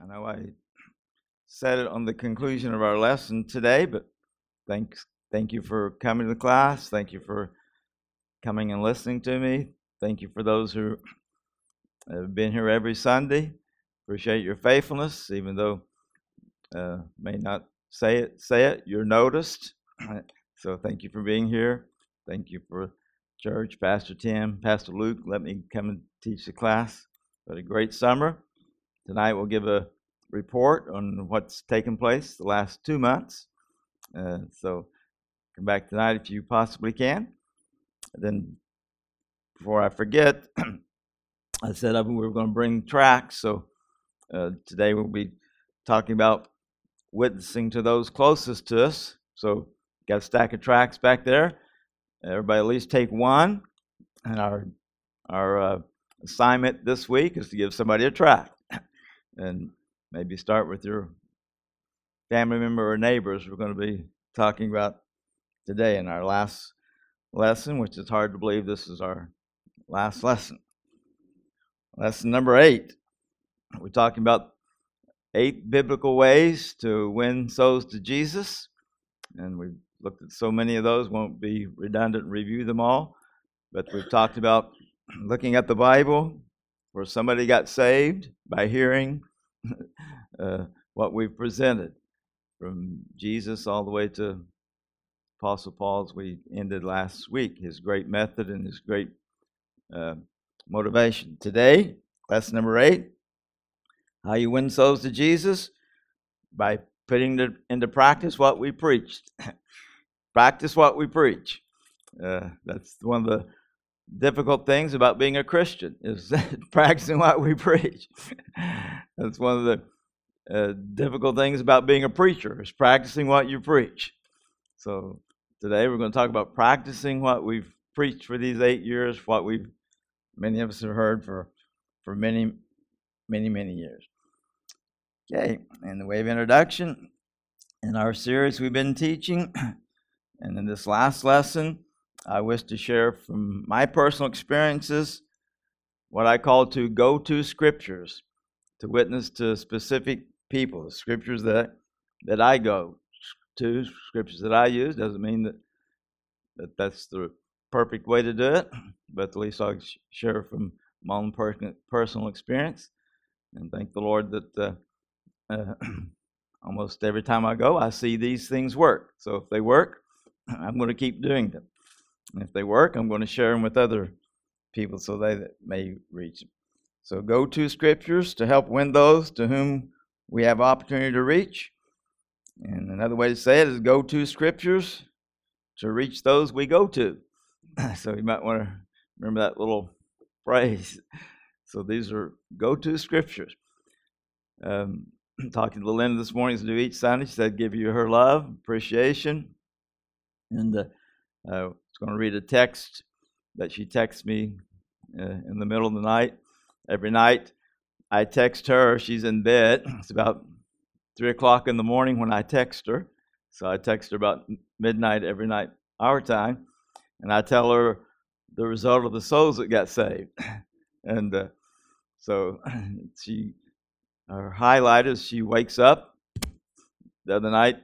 I know I said it on the conclusion of our lesson today, but thanks, thank you for coming to class. Thank you for coming and listening to me. Thank you for those who have been here every Sunday. Appreciate your faithfulness, even though uh, may not say it. Say it. You're noticed. so thank you for being here. Thank you for church, Pastor Tim, Pastor Luke. Let me come and teach the class. Had a great summer. Tonight we'll give a report on what's taken place the last two months. Uh, so come back tonight if you possibly can. Then, before I forget, I said we were going to bring tracks. So uh, today we'll be talking about witnessing to those closest to us. So got a stack of tracks back there. Everybody at least take one. And our our uh, assignment this week is to give somebody a tract and maybe start with your family member or neighbors. We're going to be talking about today in our last lesson, which is hard to believe this is our last lesson. Lesson number eight. We're talking about eight biblical ways to win souls to Jesus. And we've looked at so many of those, won't be redundant review them all. But we've talked about looking at the Bible, where somebody got saved by hearing uh, what we've presented from Jesus all the way to Apostle Paul's we ended last week, his great method and his great uh, motivation. Today, lesson number eight how you win souls to Jesus by putting into practice what we preached. practice what we preach. Uh, that's one of the difficult things about being a Christian is practicing what we preach. That's one of the uh, difficult things about being a preacher is practicing what you preach. So today we're going to talk about practicing what we've preached for these eight years, what we've many of us have heard for for many, many, many years. Okay, in the way of introduction, in our series we've been teaching, and in this last lesson, I wish to share from my personal experiences what I call to go to scriptures to witness to specific people. Scriptures that that I go to, scriptures that I use, doesn't mean that, that that's the perfect way to do it, but at least I'll share from my own personal experience. And thank the Lord that uh, uh, almost every time I go, I see these things work. So if they work, I'm going to keep doing them. And if they work, I'm going to share them with other people so they may reach them. So go to scriptures to help win those to whom we have opportunity to reach. And another way to say it is go to scriptures to reach those we go to. so you might want to remember that little phrase. So these are go to scriptures. Um, talking to Linda this morning as do each Sunday, she said, give you her love, appreciation. And uh, I was going to read a text that she texts me uh, in the middle of the night every night. I text her. She's in bed. It's about three o'clock in the morning when I text her. So I text her about midnight every night, our time, and I tell her the result of the souls that got saved. and uh, so she, her highlight is she wakes up. The other night,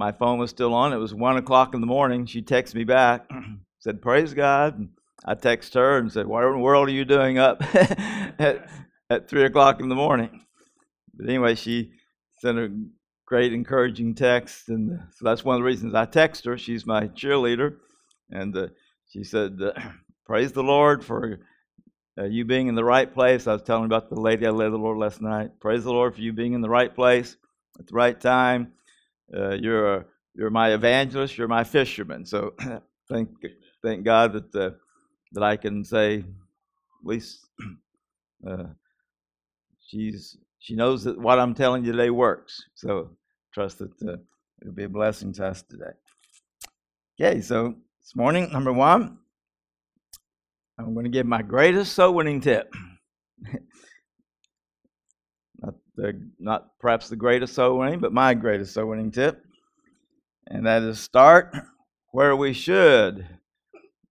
my phone was still on. It was one o'clock in the morning. She texts me back, said, "Praise God." I text her and said, "What in the world are you doing up at, at three o'clock in the morning?" But anyway, she sent a great encouraging text, and so that's one of the reasons I text her. She's my cheerleader, and uh, she said, uh, "Praise the Lord for." Uh, you being in the right place. I was telling about the lady I led the Lord last night. Praise the Lord for you being in the right place at the right time. Uh, you're you're my evangelist. You're my fisherman. So thank thank God that uh, that I can say, at least uh, she's she knows that what I'm telling you today works. So trust that uh, it'll be a blessing to us today. Okay, so this morning, number one, I'm going to give my greatest soul winning tip. not, the, not perhaps the greatest soul winning, but my greatest soul winning tip. And that is start where we should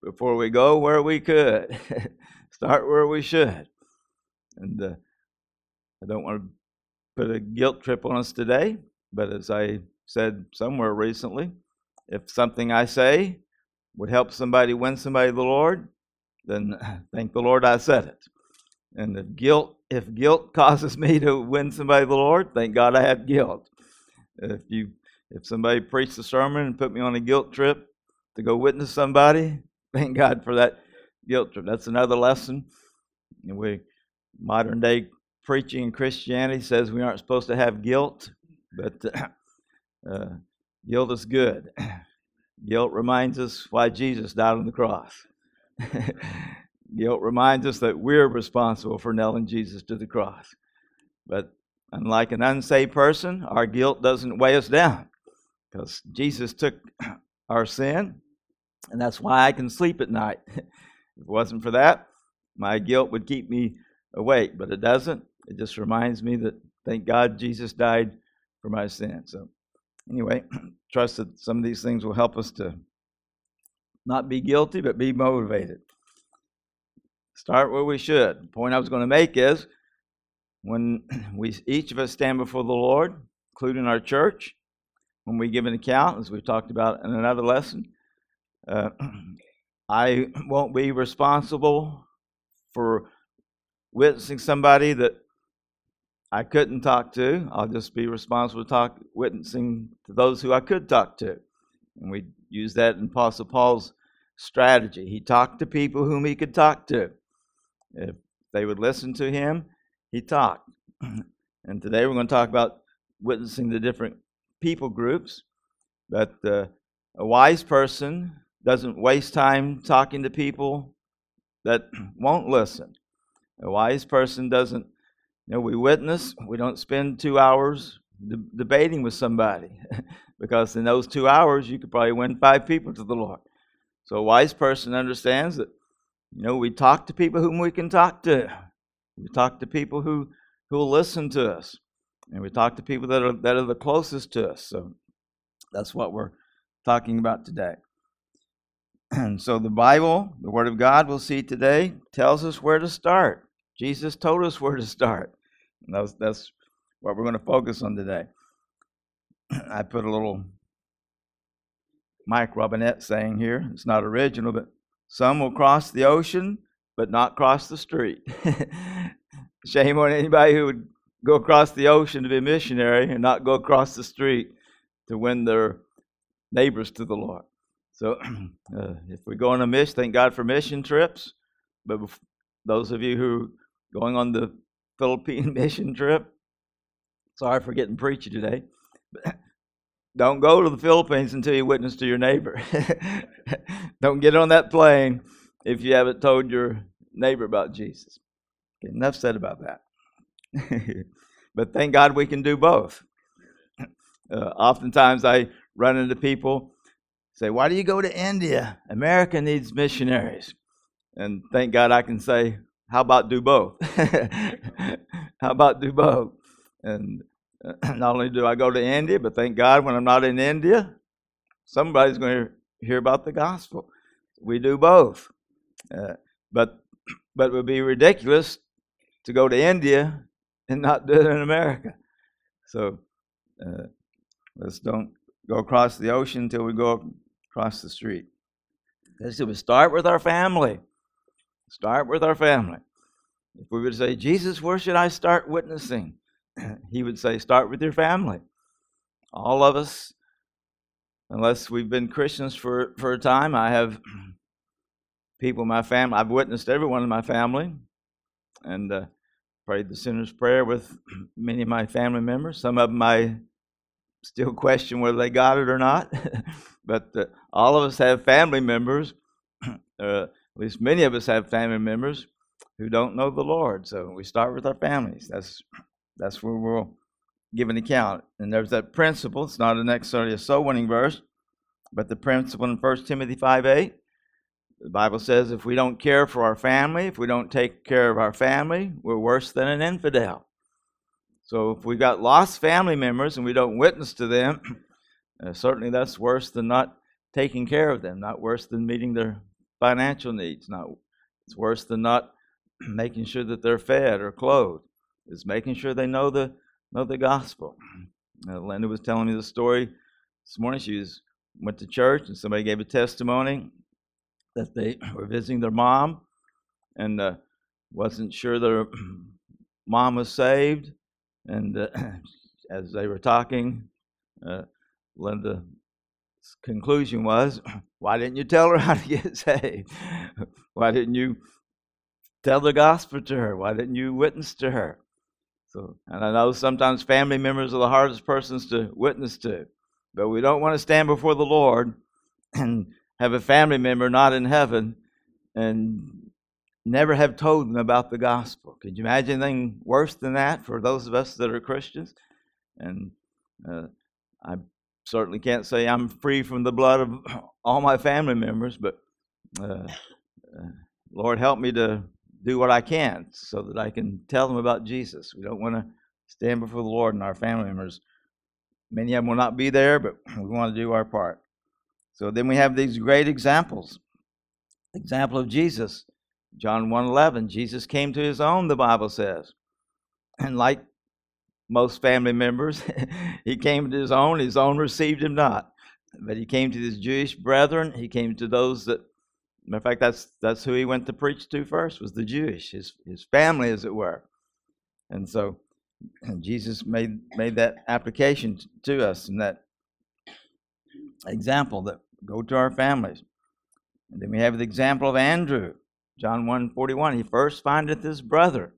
before we go where we could. Start where we should. And uh, I don't want to put a guilt trip on us today, but as I said somewhere recently, if something I say would help somebody win somebody the Lord, then thank the Lord I said it. And if guilt, if guilt causes me to win somebody to the Lord, thank God I have guilt. If you, if somebody preached a sermon and put me on a guilt trip to go witness somebody, thank God for that guilt trip. That's another lesson. And we modern day preaching in Christianity says we aren't supposed to have guilt, but uh, guilt is good. Guilt reminds us why Jesus died on the cross. Guilt reminds us that we're responsible for nailing Jesus to the cross. But unlike an unsaved person, our guilt doesn't weigh us down because Jesus took our sin, and that's why I can sleep at night. if it wasn't for that, my guilt would keep me awake, but it doesn't. It just reminds me that thank God Jesus died for my sin. So, anyway, trust that some of these things will help us to not be guilty, but be motivated. Start where we should. The point I was going to make is when we each of us stand before the Lord, including our church, when we give an account, as we've talked about in another lesson, uh, I won't be responsible for witnessing somebody that I couldn't talk to. I'll just be responsible to talk witnessing to those who I could talk to. And we use that in Apostle Paul's strategy. He talked to people whom he could talk to. If they would listen to him, he talked. and today we're going to talk about witnessing the different people groups. But uh, a wise person doesn't waste time talking to people that won't listen. A wise person doesn't, you know, we witness, we don't spend two hours de- debating with somebody because in those two hours you could probably win five people to the Lord. So a wise person understands that, you know, we talk to people whom we can talk to. We talk to people who who listen to us, and we talk to people that are that are the closest to us. So that's what we're talking about today. And so the Bible, the Word of God, we'll see today, tells us where to start. Jesus told us where to start. And that's, that's what we're going to focus on today. I put a little Mike Robinette saying here. It's not original, but some will cross the ocean, but not cross the street. Shame on anybody who would go across the ocean to be a missionary and not go across the street to win their neighbors to the Lord. So, uh, if we go on a mission, thank God for mission trips. But those of you who are going on the Philippine mission trip. Sorry for getting preachy today. Don't go to the Philippines until you witness to your neighbor. Don't get on that plane if you haven't told your neighbor about Jesus. Okay, enough said about that. but thank God we can do both. Uh, oftentimes I run into people say, "Why do you go to India? America needs missionaries." And thank God I can say, how about do both? How about do both? And not only do I go to India, but thank God when I'm not in India, somebody's going to hear about the gospel. We do both. Uh, but but it would be ridiculous to go to India and not do it in America. So uh, let's don't go across the ocean until we go across the street. Let's we start with our family. Start with our family. If we would say, Jesus, where should I start witnessing? he would say, start with your family. All of us, unless we've been Christians for, for a time, I have people in my family, I've witnessed everyone in my family and uh, prayed the sinner's prayer with many of my family members. Some of them I still question whether they got it or not. but uh, all of us have family members uh, at least many of us have family members who don't know the Lord. So we start with our families. That's that's where we'll give an account. And there's that principle. It's not necessarily a soul winning verse, but the principle in 1 Timothy 5 8. The Bible says if we don't care for our family, if we don't take care of our family, we're worse than an infidel. So if we've got lost family members and we don't witness to them, uh, certainly that's worse than not taking care of them, not worse than meeting their financial needs. Not it's worse than not making sure that they're fed or clothed. It's making sure they know the know the gospel. Uh, Linda was telling me the story this morning. She was, went to church and somebody gave a testimony that they were visiting their mom and uh, wasn't sure their mom was saved. And uh, as they were talking, uh, Linda's conclusion was, Why didn't you tell her how to get saved? Why didn't you tell the gospel to her? Why didn't you witness to her? So, and I know sometimes family members are the hardest persons to witness to, but we don't want to stand before the Lord and have a family member not in heaven and never have told them about the gospel. Could you imagine anything worse than that for those of us that are Christians? And uh, I certainly can't say I'm free from the blood of all my family members, but uh, uh, Lord, help me to do what I can so that I can tell them about Jesus. We don't want to stand before the Lord and our family members. Many of them will not be there, but we want to do our part. So then we have these great examples. Example of Jesus, John 1:11. Jesus came to his own, the Bible says. And like most family members, he came to his own, his own received him not. But he came to his Jewish brethren, he came to those that Matter of fact, that's that's who he went to preach to first was the Jewish, his his family, as it were. And so Jesus made made that application to us and that example that go to our families. And then we have the example of Andrew, John 1 41. He first findeth his brother.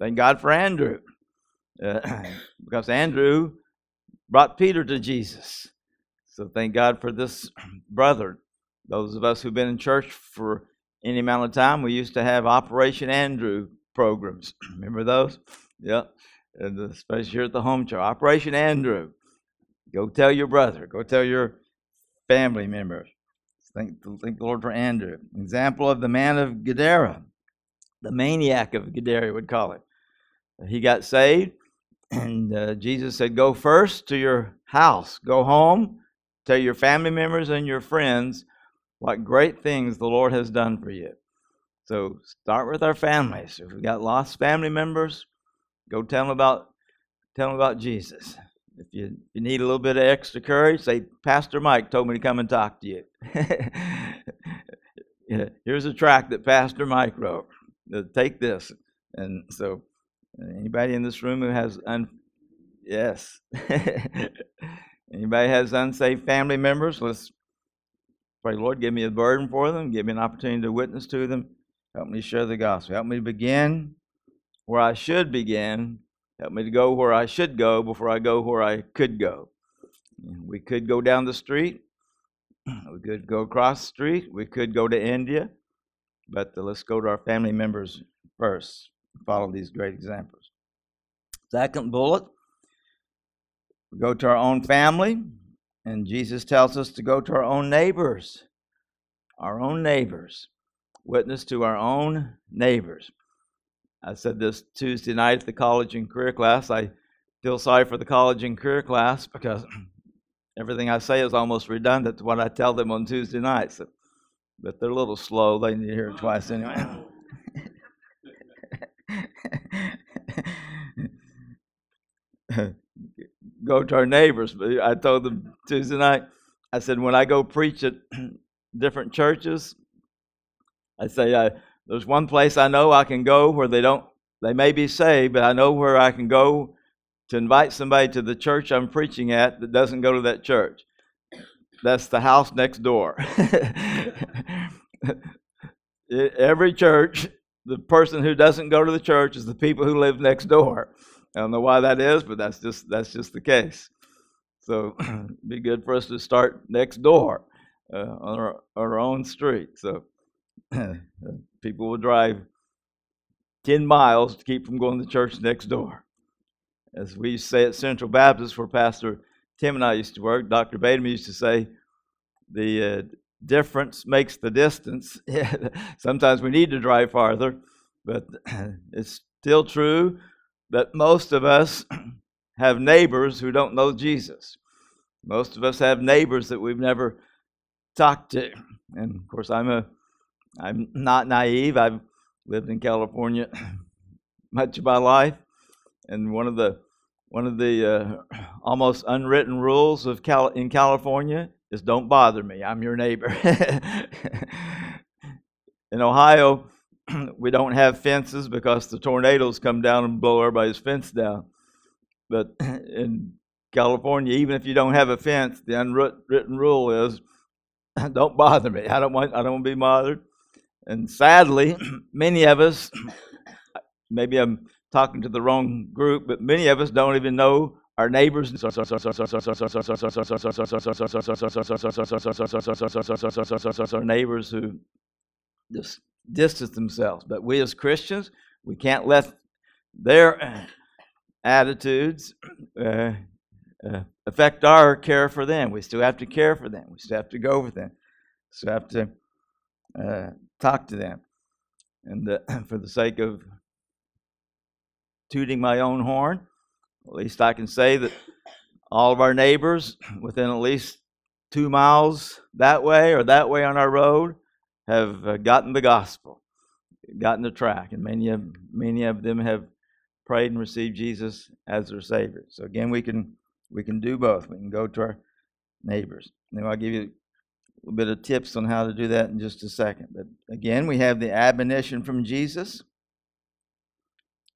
Thank God for Andrew. Uh, because Andrew brought Peter to Jesus. So thank God for this brother those of us who've been in church for any amount of time, we used to have Operation Andrew programs. Remember those? Yep. And especially here at the home church. Operation Andrew. Go tell your brother. Go tell your family members. Thank, thank the Lord for Andrew. Example of the man of Gadara, the maniac of Gadara would call it. He got saved, and uh, Jesus said, Go first to your house, go home, tell your family members and your friends what great things the Lord has done for you. So start with our families. If we've got lost family members, go tell them about tell them about Jesus. If you, if you need a little bit of extra courage, say, Pastor Mike told me to come and talk to you. Here's a track that Pastor Mike wrote. Uh, take this. And so, anybody in this room who has un- yes, anybody has unsaved family members, let's Pray, Lord, give me a burden for them. Give me an opportunity to witness to them. Help me share the gospel. Help me to begin where I should begin. Help me to go where I should go before I go where I could go. We could go down the street. We could go across the street. We could go to India. But let's go to our family members first. Follow these great examples. Second bullet, we go to our own family. And Jesus tells us to go to our own neighbors, our own neighbors, witness to our own neighbors. I said this Tuesday night at the college and career class. I feel sorry for the college and career class because everything I say is almost redundant to what I tell them on Tuesday nights. But they're a little slow. They need to hear it twice anyway. go to our neighbors. But I told them Tuesday night, I said, when I go preach at different churches, I say, uh, there's one place I know I can go where they don't, they may be saved, but I know where I can go to invite somebody to the church I'm preaching at that doesn't go to that church. That's the house next door. Every church, the person who doesn't go to the church is the people who live next door. I don't know why that is, but that's just that's just the case. So be good for us to start next door uh, on our, our own street. So people will drive 10 miles to keep from going to church next door. As we say at Central Baptist, where Pastor Tim and I used to work, Dr. Bateman used to say, the uh, difference makes the distance. Sometimes we need to drive farther, but it's still true that most of us have neighbors who don't know Jesus. Most of us have neighbors that we've never talked to. And of course, I'm a I'm not naive. I've lived in California much of my life, and one of the one of the uh, almost unwritten rules of Cal- in California is don't bother me. I'm your neighbor. in Ohio, we don't have fences because the tornadoes come down and blow everybody's fence down. But in California, even if you don't have a fence, the unwritten rule is don't bother me. I don't want I don't want to be bothered. And sadly, many of us, maybe I'm talking to the wrong group, but many of us don't even know our neighbors our neighbors who just distance themselves. But we as Christians, we can't let their attitudes uh, uh, affect our care for them. We still have to care for them. We still have to go with them. We still have to uh, talk to them. And for the sake of tooting my own horn. At least I can say that all of our neighbors within at least two miles that way or that way on our road have uh, gotten the gospel, gotten the track, and many of many of them have prayed and received Jesus as their Savior. So again, we can we can do both. We can go to our neighbors. Now I'll give you a little bit of tips on how to do that in just a second. But again, we have the admonition from Jesus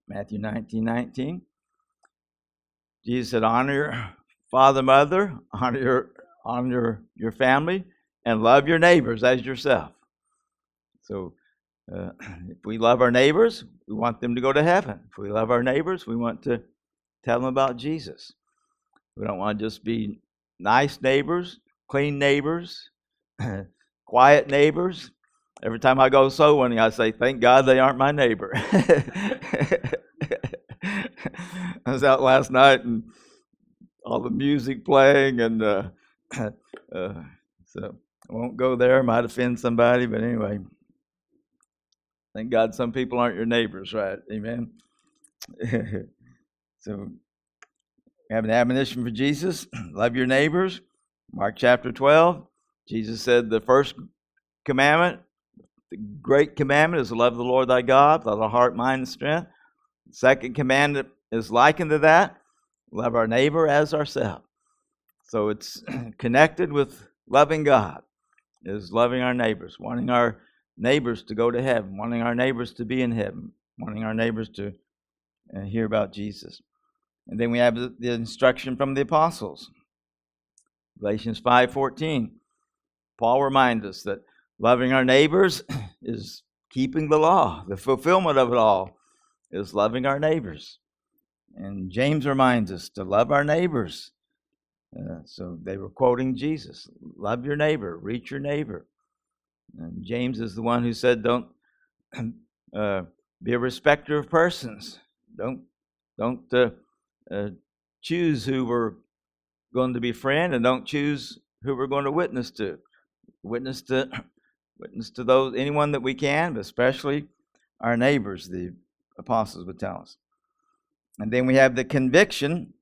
Matthew 19 19. Jesus said, Honor your father, mother, honor your, honor your family, and love your neighbors as yourself. So, uh, if we love our neighbors, we want them to go to heaven. If we love our neighbors, we want to tell them about Jesus. We don't want to just be nice neighbors, clean neighbors, quiet neighbors, Every time I go soul winning, I say, "Thank God they aren't my neighbor." I was out last night and all the music playing, and uh, uh, so I won't go there. Might offend somebody, but anyway, thank God some people aren't your neighbors, right? Amen. so, have an admonition for Jesus: love your neighbors. Mark chapter twelve. Jesus said the first commandment the great commandment is to love the Lord thy God with all heart, mind, and strength. The second commandment is likened to that love our neighbor as ourselves. So it's connected with loving God, is loving our neighbors, wanting our neighbors to go to heaven, wanting our neighbors to be in heaven, wanting our neighbors to uh, hear about Jesus. And then we have the, instruction from the apostles. Galatians 5:14. Paul reminds us that Loving our neighbors is keeping the law. The fulfillment of it all is loving our neighbors. And James reminds us to love our neighbors. Uh, so they were quoting Jesus love your neighbor, reach your neighbor. And James is the one who said, don't uh, be a respecter of persons. Don't, don't uh, uh choose who we're going to befriend and don't choose who we're going to witness to. Witness to witness to those anyone that we can, but especially our neighbors, the apostles would tell us. And then we have the conviction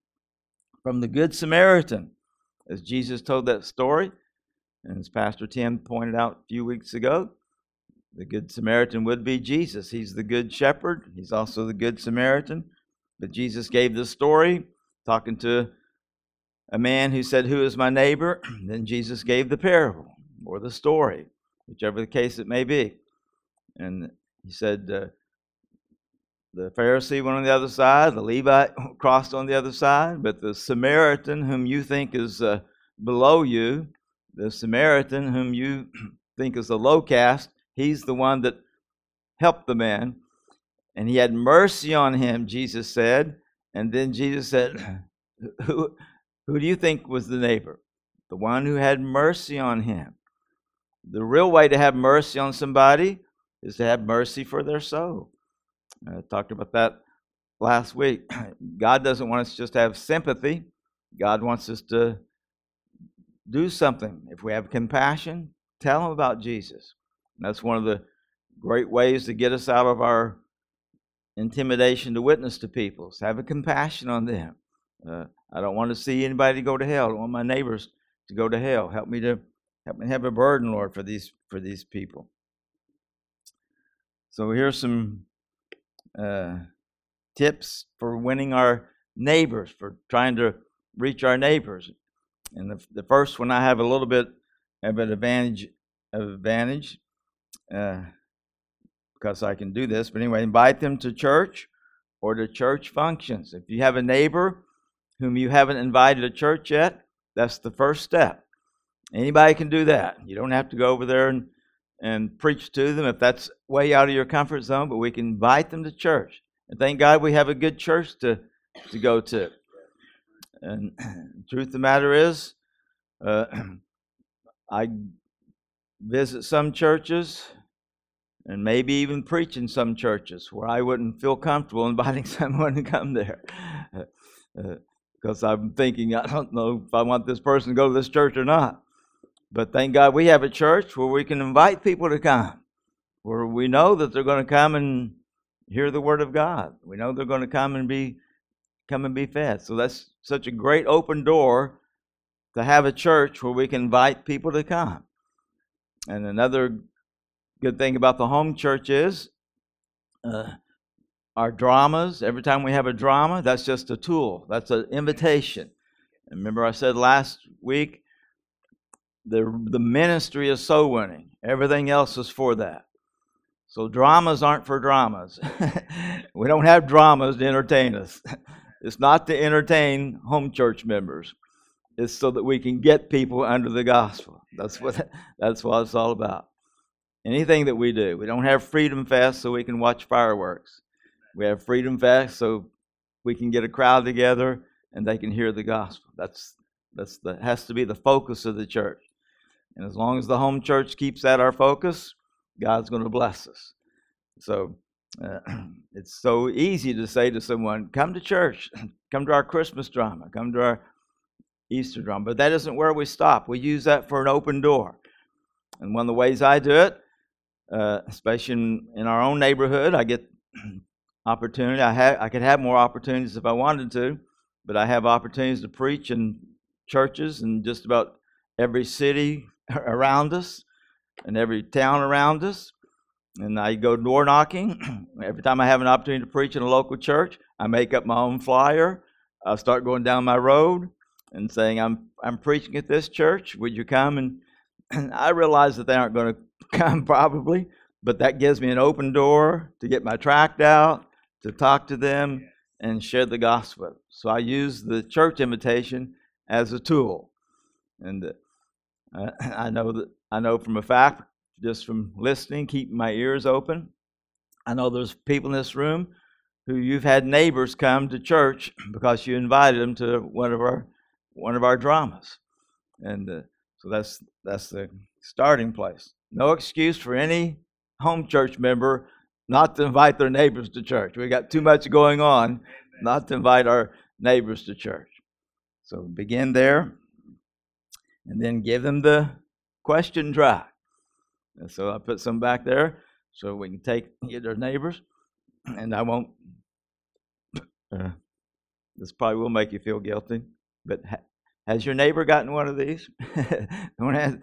from the Good Samaritan, as Jesus told that story, and as Pastor Tim pointed out a few weeks ago, the Good Samaritan would be Jesus. He's the Good Shepherd, he's also the Good Samaritan. But Jesus gave the story, talking to a man who said, Who is my neighbor? then Jesus gave the parable or the story whichever the case it may be. And he said, uh, the Pharisee went on the other side, the Levite crossed on the other side, but the Samaritan, whom you think is uh, below you, the Samaritan, whom you think is a low caste, he's the one that helped the man. And he had mercy on him, Jesus said. And then Jesus said, Who, who do you think was the neighbor? The one who had mercy on him. The real way to have mercy on somebody is to have mercy for their soul. I talked about that last week. God doesn't want us just to have sympathy, God wants us to do something. If we have compassion, tell them about Jesus. That's one of the great ways to get us out of our intimidation to witness to people. Is have a compassion on them. Uh, I don't want to see anybody go to hell. I want my neighbors to go to hell. Help me to Help me have a burden, Lord, for these for these people. So here's some uh, tips for winning our neighbors, for trying to reach our neighbors. And the, the first one, I have a little bit of an advantage, of advantage, uh, because I can do this. But anyway, invite them to church or to church functions. If you have a neighbor whom you haven't invited to church yet, that's the first step. Anybody can do that. You don't have to go over there and, and preach to them if that's way out of your comfort zone, but we can invite them to church. And thank God we have a good church to, to go to. And truth of the matter is, uh, I visit some churches and maybe even preach in some churches where I wouldn't feel comfortable inviting someone to come there. Because uh, I'm thinking, I don't know if I want this person to go to this church or not. But thank God we have a church where we can invite people to come, where we know that they're going to come and hear the word of God. We know they're going to come and be come and be fed. So that's such a great open door to have a church where we can invite people to come. And another good thing about the home church is uh, our dramas. Every time we have a drama, that's just a tool, that's an invitation. And remember, I said last week the, the ministry is soul winning, everything else is for that. So, dramas aren't for dramas. we don't have dramas to entertain us. It's not to entertain home church members. It's so that we can get people under the gospel. That's what that's what it's all about. Anything that we do, we don't have freedom fest so we can watch fireworks. We have freedom fest so we can get a crowd together and they can hear the gospel. That's that's the has to be the focus of the church. And as long as the home church keeps that our focus, God's going to bless us. So uh, it's so easy to say to someone, "Come to church, come to our Christmas drama, come to our Easter drama," but that isn't where we stop. We use that for an open door. And one of the ways I do it uh, especially in, in, our own neighborhood. I get opportunity. I have I could have more opportunities if I wanted to, but I have opportunities to preach in churches in just about every city around us and every town around us. And I go door knocking. Every time I have an opportunity to preach in a local church, I make up my own flyer. I start going down my road and saying, "I'm I'm preaching at this church. Would you come?" And, and I realize that they aren't going to come probably, but that gives me an open door to get my tract out, to talk to them, and share the gospel. So I use the church invitation as a tool, and uh, I know that I know from a fact, just from listening, keeping my ears open. I know there's people in this room who you've had neighbors come to church because you invited them to one of our one of our dramas, and uh, so that's that's the starting place. No excuse for any home church member not to invite their neighbors to church. We got too much going on not to invite our neighbors to church. So begin there and then give them the question track. And so I put some back there so we can take their neighbors. And I won't. Uh, this probably will make you feel guilty, but ha, has your neighbor gotten one of these? has,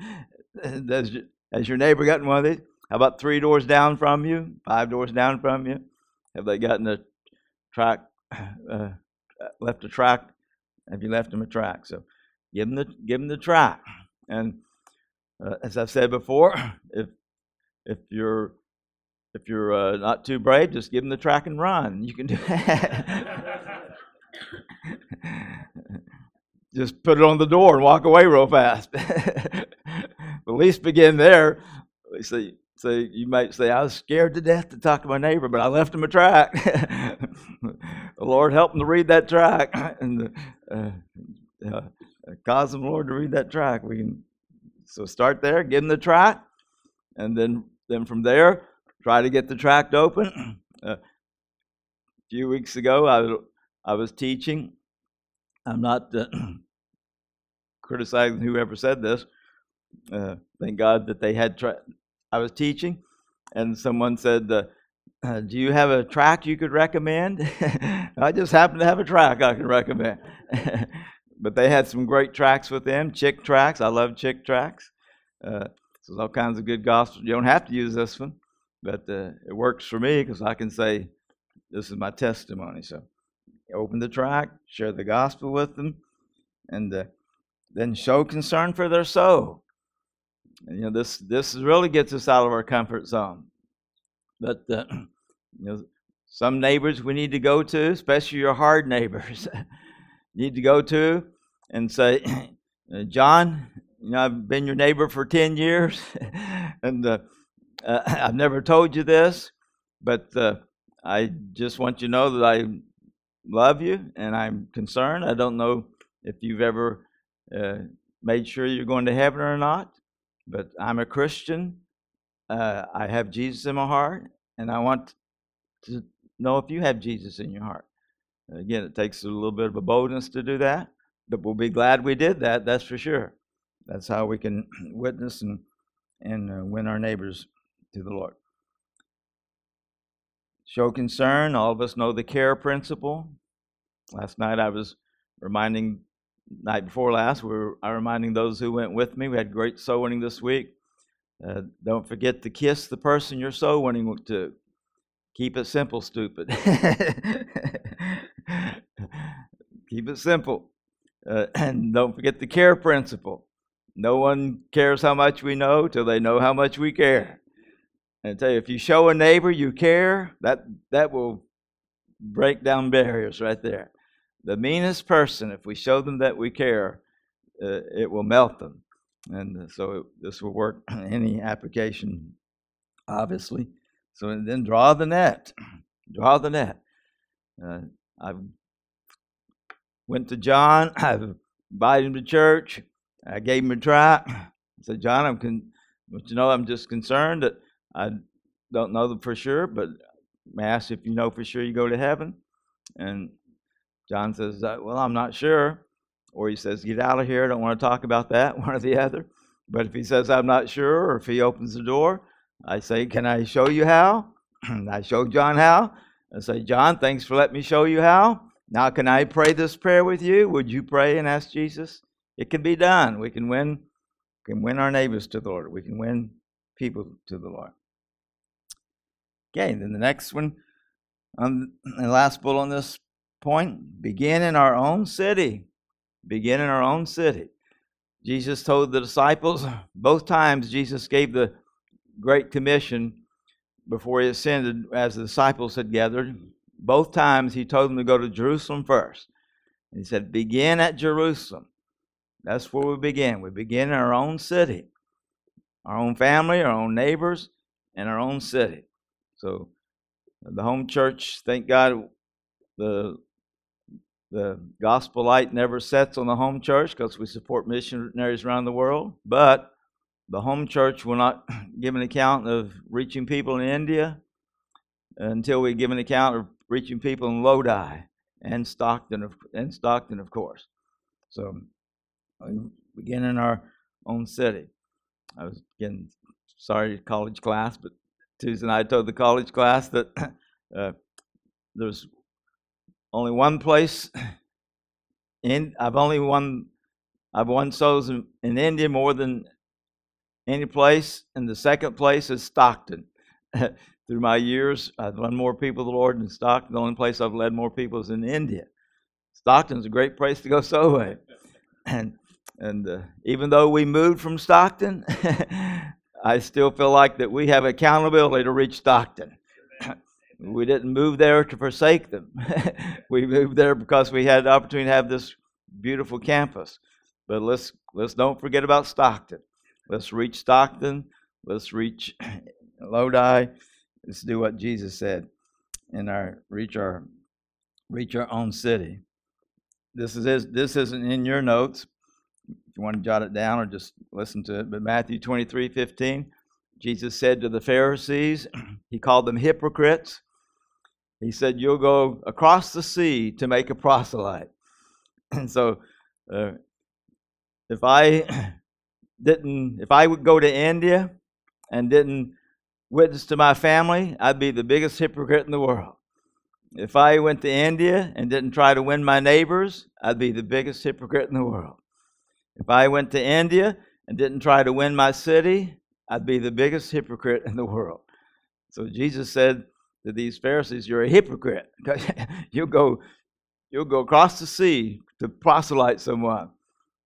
does, has your neighbor gotten one of these? How about three doors down from you? Five doors down from you? Have they gotten a track, uh, left a track? Have you left them a track? So give them the, give them the track. And uh, as I've said before, if, if you're, if you're uh, not too brave, just give them the track and run. You can do that. just put it on the door and walk away real fast. at least begin there. See, so you might say, I was scared to death to talk to my neighbor, but I left him a track. the Lord help him to read that track, and uh, uh, cause him, Lord, to read that track. We can so start there, give him the track, and then then from there, try to get the tract open. Uh, a few weeks ago, I I was teaching. I'm not uh, criticizing whoever said this, uh, thank God that they had. Tra- I was teaching, and someone said, uh, uh, "Do you have a track you could recommend?" I just happen to have a track I can recommend. but they had some great tracks with them, Chick tracks. I love Chick tracks. Uh, so all kinds of good gospel. You don't have to use this one, but uh, it works for me because I can say, "This is my testimony." So open the track, share the gospel with them, and uh, then show concern for their soul. And, you know, this this really gets us out of our comfort zone. But uh, you know, some neighbors we need to go to, especially your hard neighbors, need to go to and say, uh, John, you know, I've been your neighbor for 10 years, and uh, uh, I've never told you this, but uh, I just want you to know that I love you and I'm concerned. I don't know if you've ever uh, made sure you're going to heaven or not, but I'm a Christian. I have Jesus in my heart, and I want to know if you have Jesus in your heart. Again, it takes a little bit of a boldness to do that, but we'll be glad we did that, that's for sure. That's how we can witness and, and uh, win our neighbors to the Lord. Show concern. All of us know the care principle. Last night I was reminding, night before last, we were I reminding those who went with me. We had great soul winning this week. Uh, don't forget to kiss the person you're soul winning to. Keep it simple, stupid. Keep it simple. Uh, and don't forget the care principle. No one cares how much we know till they know how much we care. And I tell you, if you show a neighbor you care, that that will break down barriers right there. The meanest person, if we show them that we care, uh, it will melt them. And so it, this will work any application, obviously. So then draw the net. Draw the net. Uh, I went to John. I've invited him to church. I gave him a try. I said, John, I'm con- you know, I'm just concerned that I don't know for sure, but I ask if you know for sure you go to heaven. And John says, uh, Well, I'm not sure. Or he says, Get out of here. I don't want to talk about that, one or the other. But if he says, I'm not sure, or if he opens the door, I say, Can I show you how? I show John how. I say, John, thanks for letting me show you how. Now, can I pray this prayer with you? Would you pray and ask Jesus? It can be done. We can win, we can win our neighbors to the Lord. We can win people to the Lord. Okay, then the next one, um, on the last bullet on this point, begin in our own city. Begin in our own city. Jesus told the disciples, both times Jesus gave the Great Commission before he ascended, as the disciples had gathered, both times he told them to go to Jerusalem first. He said, Begin at Jerusalem. That's where we begin. We begin in our own city, our own family, our own neighbors, and our own city. So the home church, thank God, the the gospel light never sets on the home church because we support missionaries around the world. But the home church will not give an account of reaching people in India until we give an account of reaching people in Lodi and Stockton, of, and Stockton, of course. So begin in our own city. I was again sorry, college class, but Tuesday night I told the college class that uh, there's only one place in I've only won I've won souls in, in India more than any place, and the second place is Stockton. Through my years, I've led more people to the Lord in Stockton. The only place I've led more people is in India. Stockton's a great place to go winning. And and uh, even though we moved from Stockton, I still feel like that we have accountability to reach Stockton. we didn't move there to forsake them. we moved there because we had the opportunity to have this beautiful campus. But let's let's don't forget about Stockton. Let's reach Stockton. Let's reach Lodi. Let's do what Jesus said and our reach our reach our own city. This is this isn't in your notes, if you want to jot it down or just listen to it. But Matthew 23 15, Jesus said to the Pharisees, He called them hypocrites. He said, You'll go across the sea to make a proselyte. And so, uh, if I didn't, if I would go to India and didn't witness to my family, I'd be the biggest hypocrite in the world. If I went to India and didn't try to win my neighbors, I'd be the biggest hypocrite in the world. If I went to India and didn't try to win my city, I'd be the biggest hypocrite in the world. So Jesus said to these Pharisees, You're a hypocrite. You'll go you'll go across the sea to proselyte someone,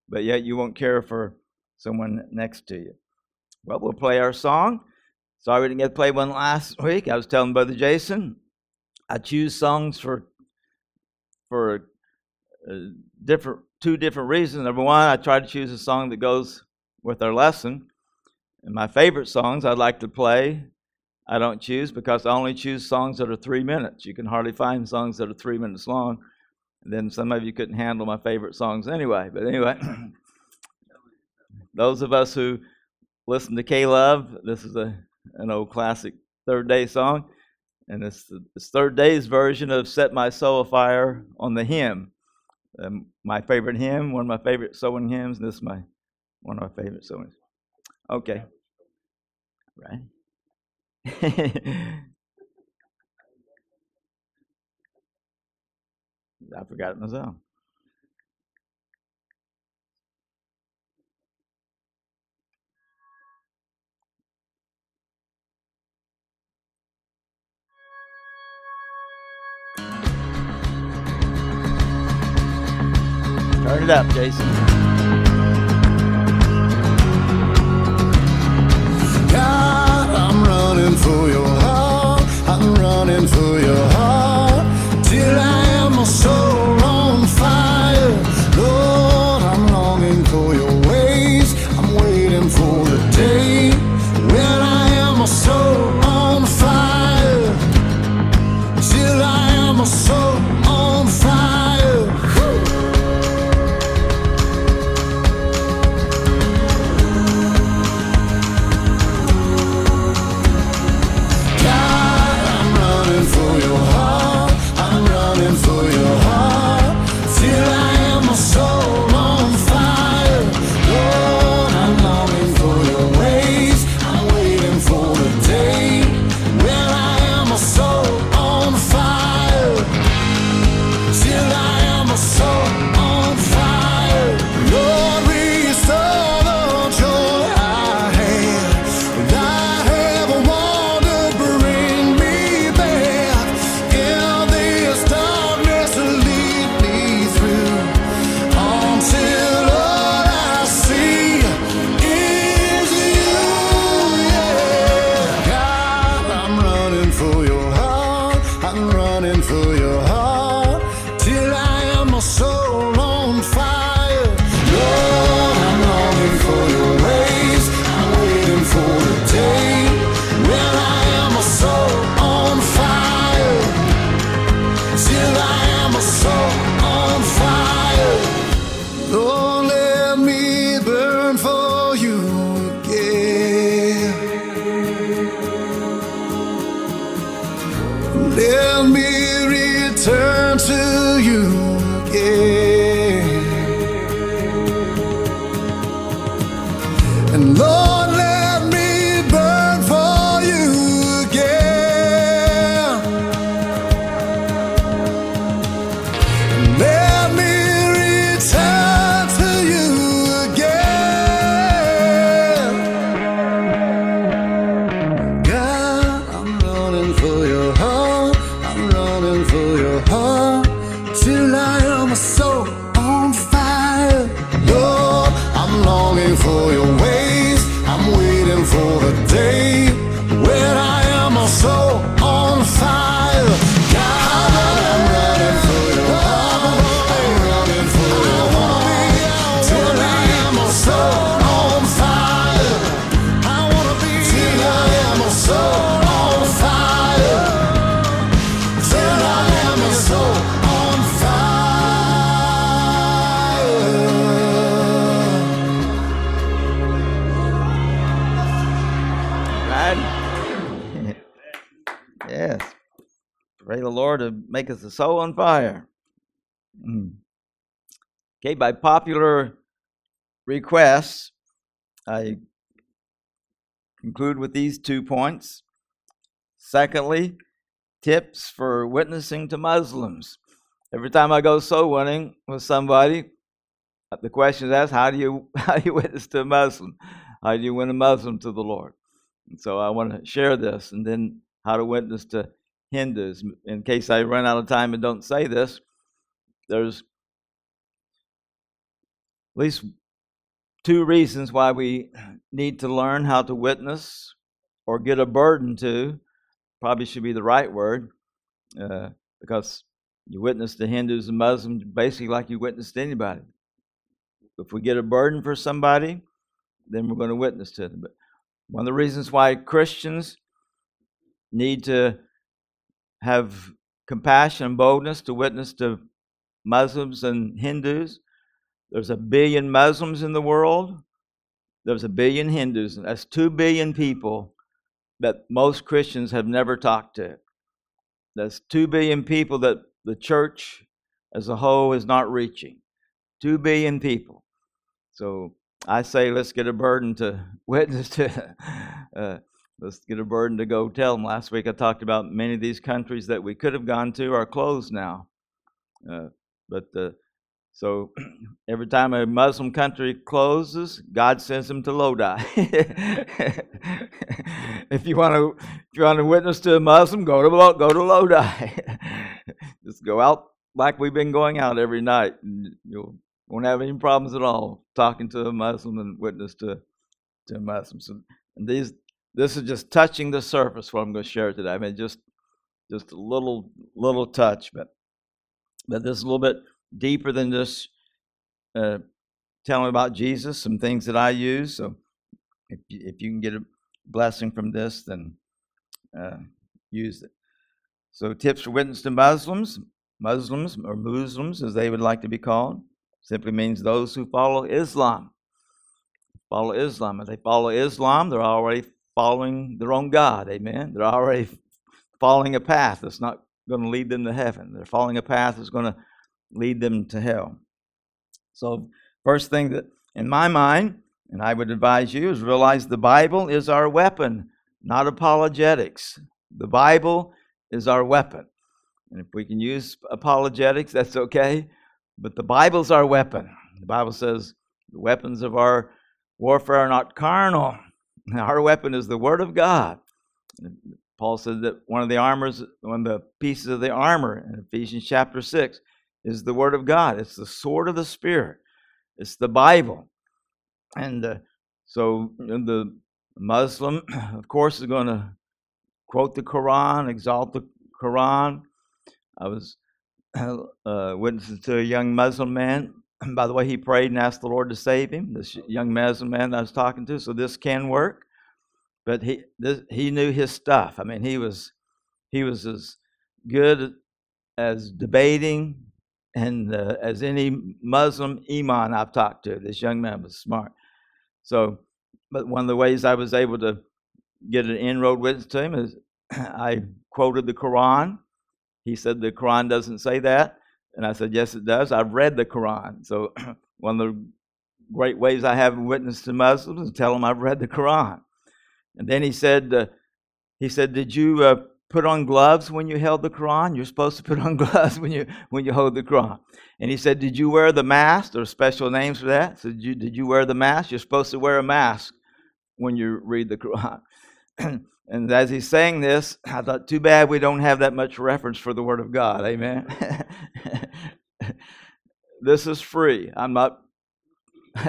but yet you won't care for someone next to you. Well, we'll play our song. Sorry we didn't get to play one last week. I was telling Brother Jason, I choose songs for for uh, different two different reasons. Number one, I try to choose a song that goes with our lesson. And my favorite songs I'd like to play, I don't choose because I only choose songs that are three minutes. You can hardly find songs that are three minutes long. And then some of you couldn't handle my favorite songs anyway. But anyway, those of us who listen to K Love, this is a, an old classic Third Day song. And it's, it's Third Day's version of Set My Soul Afire on the hymn. Um, my favorite hymn, one of my favorite sewing hymns, and this is my one of my favorite sewing. Okay. Right. I forgot it myself. Turn it up, Jason. Us a soul on fire. Mm. Okay, by popular request, I conclude with these two points. Secondly, tips for witnessing to Muslims. Every time I go soul winning with somebody, the question is asked, how do you how do you witness to a Muslim? How do you win a Muslim to the Lord? And so I want to share this, and then how to witness to Hindus. In case I run out of time and don't say this, there's at least two reasons why we need to learn how to witness or get a burden to. Probably should be the right word, uh, because you witness to Hindus and Muslims basically like you witness to anybody. If we get a burden for somebody, then we're going to witness to them. But one of the reasons why Christians need to have compassion and boldness to witness to Muslims and Hindus. There's a billion Muslims in the world. There's a billion Hindus. That's two billion people that most Christians have never talked to. That's two billion people that the church as a whole is not reaching. Two billion people. So I say, let's get a burden to witness to. Uh, let's get a burden to go tell them. Last week I talked about many of these countries that we could have gone to are closed now. Uh, but uh, so every time a Muslim country closes, God sends them to Lodi. if you want to, if you want to witness to a Muslim, go to go to Lodi. Just go out like we've been going out every night. and You'll won't have any problems at all talking to a Muslim and witness to to Muslims. And these this is just touching the surface what I'm going to share today. I mean just just a little little touch, but but this is a little bit deeper than just uh, telling about Jesus, some things that I use. So if you, if you can get a blessing from this, then uh, use it. So tips for witness to Muslims, Muslims or Muslims as they would like to be called simply means those who follow Islam. Follow Islam. If they follow Islam, they're already following their own God. Amen. They're already following a path that's not going to lead them to heaven. They're following a path that's going to lead them to hell. So, first thing that in my mind, and I would advise you, is realize the Bible is our weapon, not apologetics. The Bible is our weapon. And if we can use apologetics, that's okay. But the Bible's our weapon. The Bible says the weapons of our warfare are not carnal. Our weapon is the Word of God. Paul said that one of the armors, one of the pieces of the armor in Ephesians chapter 6 is the Word of God. It's the sword of the Spirit. It's the Bible. And uh, so the Muslim, of course, is going to quote the Quran, exalt the Quran. I was uh, witnessing to a young Muslim man. By the way, he prayed and asked the Lord to save him. This young Muslim man I was talking to. So this can work, but he this, he knew his stuff. I mean, he was he was as good as debating and uh, as any Muslim imam I've talked to. This young man was smart. So, but one of the ways I was able to get an inroad witness to him is I quoted the Quran he said the Quran doesn't say that. And I said, Yes, it does. I've read the Quran. So one of the great ways I have witnessed to Muslims is tell them I've read the Quran. And then he said, uh, he said, Did you uh, put on gloves when you held the Quran? You're supposed to put on gloves when you when you hold the Quran. And he said, Did you wear the mask? There are special names for that. So did you, did you wear the mask? You're supposed to wear a mask when you read the Quran. And as he's saying this, I thought, too bad we don't have that much reference for the Word of God. Amen. this is free. I'm not.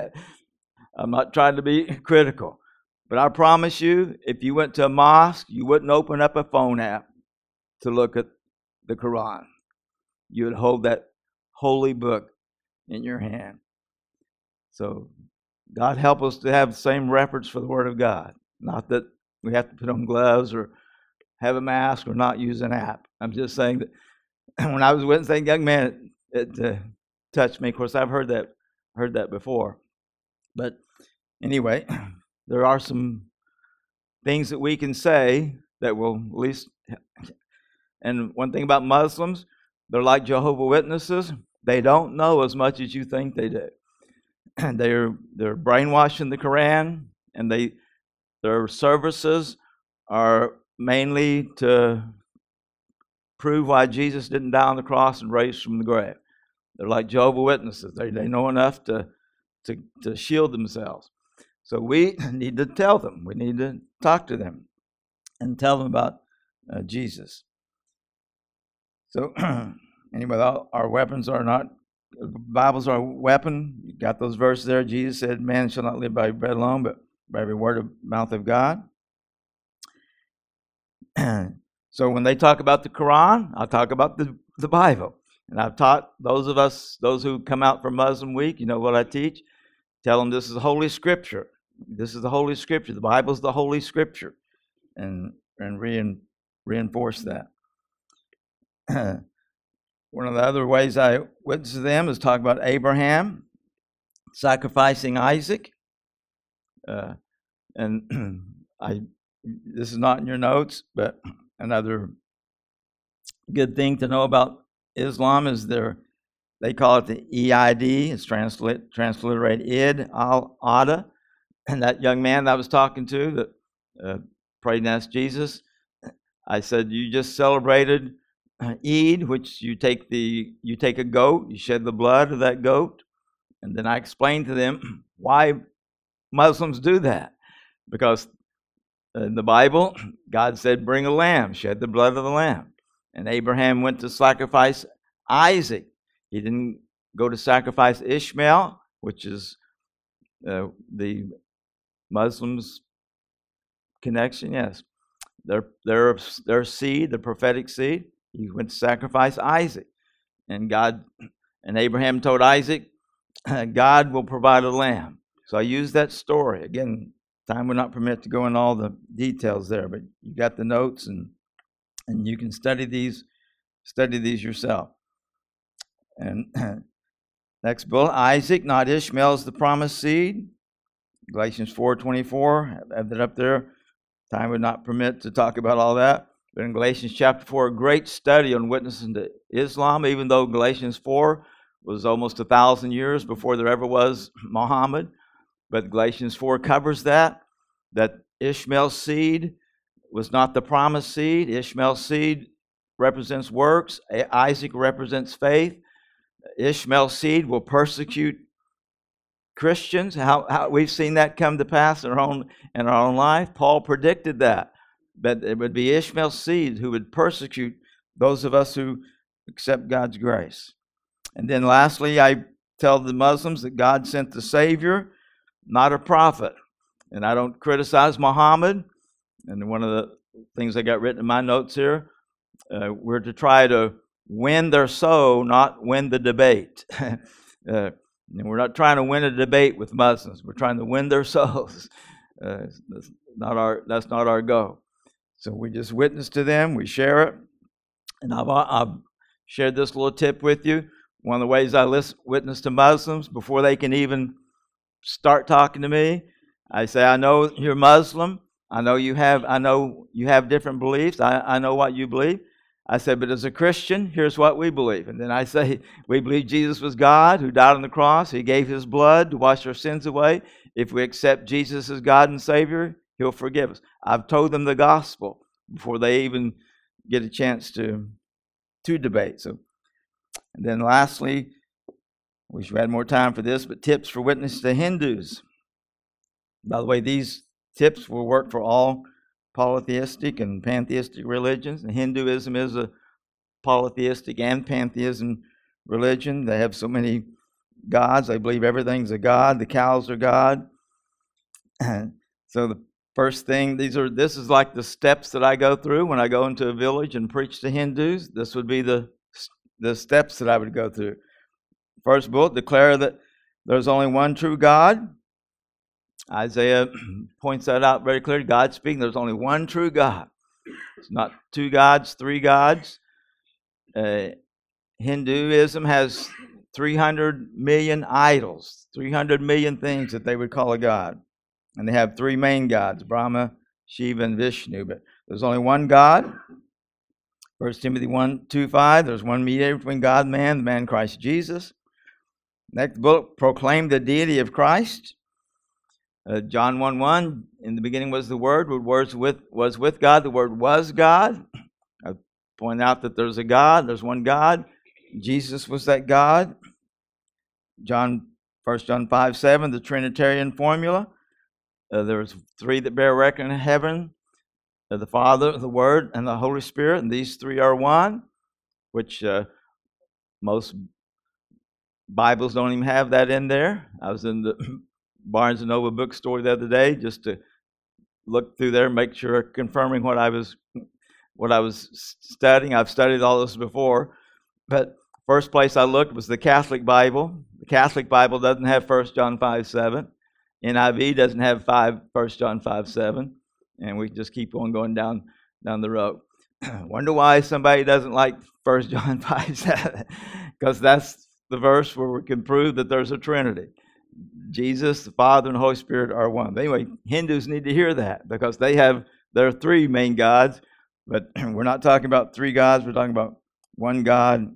I'm not trying to be critical, but I promise you, if you went to a mosque, you wouldn't open up a phone app to look at the Quran. You would hold that holy book in your hand. So, God help us to have the same reference for the Word of God. Not that we have to put on gloves or have a mask or not use an app. I'm just saying that when I was witnessing young man, it, uh, touched me. Of course, I've heard that heard that before, but anyway, there are some things that we can say that will at least. And one thing about Muslims, they're like Jehovah Witnesses. They don't know as much as you think they do. they're they're brainwashing the Quran, and they their services are mainly to prove why Jesus didn't die on the cross and raise from the grave. They're like Jehovah Witnesses. They, they know enough to, to, to shield themselves. So we need to tell them. We need to talk to them and tell them about uh, Jesus. So anyway, our weapons are not, Bibles are a weapon. You got those verses there. Jesus said, Man shall not live by bread alone, but by every word of mouth of God. so when they talk about the Quran, I'll talk about the, the Bible. And I've taught those of us, those who come out for Muslim week, you know what I teach? Tell them this is Holy Scripture. This is the Holy Scripture. The Bible is the Holy Scripture. And, and rein, reinforce that. One of the other ways I witness to them is talk about Abraham sacrificing Isaac. Uh, and I, this is not in your notes, but another good thing to know about Islam is their, they call it the EID, it's translate, transliterated id, al-Adha. And that young man that I was talking to that uh, prayed and asked Jesus, I said, You just celebrated uh, Eid, which you take the you take a goat, you shed the blood of that goat, and then I explained to them why Muslims do that, because in the Bible, God said, "Bring a lamb, shed the blood of the lamb," and Abraham went to sacrifice Isaac. He didn't go to sacrifice Ishmael, which is uh, the Muslims' connection. Yes, their their their seed, the prophetic seed. He went to sacrifice Isaac. And God and Abraham told Isaac, God will provide a lamb. So I use that story. Again, time would not permit to go in all the details there, but you got the notes and and you can study these study these yourself. And next bullet, Isaac, not Ishmael, is the promised seed. Galatians 4:24, I've that up there. Time would not permit to talk about all that. But in Galatians chapter 4, a great study on witnessing to Islam, even though Galatians 4 was almost a thousand years before there ever was Muhammad. But Galatians 4 covers that, that Ishmael's seed was not the promised seed. Ishmael's seed represents works, Isaac represents faith. Ishmael's seed will persecute Christians. How, how we've seen that come to pass in our own in our own life. Paul predicted that but it would be Ishmael's seed who would persecute those of us who accept God's grace. And then lastly, I tell the Muslims that God sent the Savior, not a prophet. And I don't criticize Muhammad. And one of the things I got written in my notes here, uh, we're to try to win their soul, not win the debate. uh, we're not trying to win a debate with Muslims. We're trying to win their souls. Uh, that's not our. That's not our goal. So we just witness to them, we share it. And I've, I've shared this little tip with you. One of the ways I listen, witness to Muslims before they can even start talking to me, I say, I know you're Muslim. I know you have I know you have different beliefs. I, I know what you believe. I said, but as a Christian, here's what we believe. And then I say, we believe Jesus was God who died on the cross. He gave his blood to wash our sins away. If we accept Jesus as God and Savior, He'll forgive us. I've told them the gospel before they even get a chance to to debate. So, and then lastly, wish we had more time for this, but tips for witness to Hindus. By the way, these tips will work for all polytheistic and pantheistic religions. And Hinduism is a polytheistic and pantheism religion. They have so many gods. They believe everything's a god. The cows are God. so the First thing, these are this is like the steps that I go through when I go into a village and preach to Hindus. This would be the the steps that I would go through. First bullet, declare that there's only one true God. Isaiah points that out very clearly. God speaking, there's only one true God. It's not two gods, three gods. Uh, Hinduism has 300 million idols, 300 million things that they would call a God. And they have three main gods Brahma, Shiva, and Vishnu. But there's only one God. 1 Timothy 1 2 5. There's one mediator between God and man, the man Christ Jesus. Next book, proclaim the deity of Christ. Uh, John 1 1. In the beginning was the Word, the Word with, was with God, the Word was God. I point out that there's a God, there's one God. Jesus was that God. John 1 John 5 7, the Trinitarian formula. Uh, there's three that bear record in heaven uh, the Father, the Word, and the Holy Spirit, and these three are one, which uh, most Bibles don't even have that in there. I was in the Barnes and Noble bookstore the other day just to look through there, make sure confirming what I was what I was studying. I've studied all this before, but first place I looked was the Catholic Bible. The Catholic Bible doesn't have 1 John 5 7. NIV doesn't have 5 1 John 5 7. And we just keep on going down down the road. Wonder why somebody doesn't like 1 John 5 7. Because that's the verse where we can prove that there's a Trinity. Jesus, the Father, and the Holy Spirit are one. But anyway, Hindus need to hear that because they have their three main gods, but we're not talking about three gods, we're talking about one God.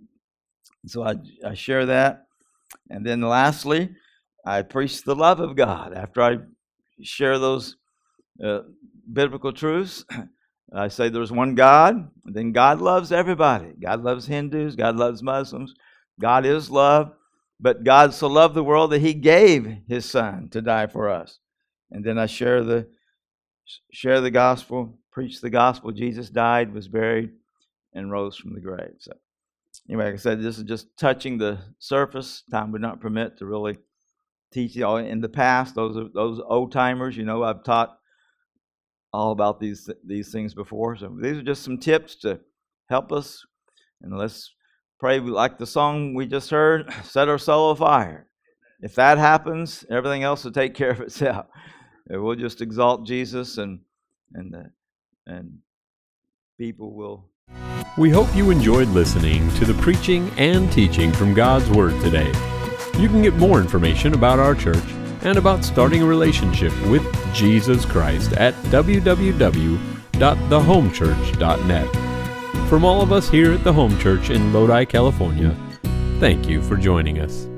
So I, I share that. And then lastly, I preach the love of God. After I share those uh, biblical truths, I say there's one God, then God loves everybody. God loves Hindus, God loves Muslims. God is love, but God so loved the world that he gave his son to die for us. And then I share the share the gospel, preach the gospel. Jesus died, was buried, and rose from the grave. So anyway, like I said, this is just touching the surface. Time would not permit to really teach you all in the past. Those are those old timers, you know, I've taught all about these these things before. So these are just some tips to help us. And let's pray like the song we just heard, set our soul afire. If that happens, everything else will take care of itself. We'll just exalt Jesus and and uh, and people will We hope you enjoyed listening to the preaching and teaching from God's Word today. You can get more information about our church and about starting a relationship with Jesus Christ at www.thehomechurch.net. From all of us here at the Home Church in Lodi, California, thank you for joining us.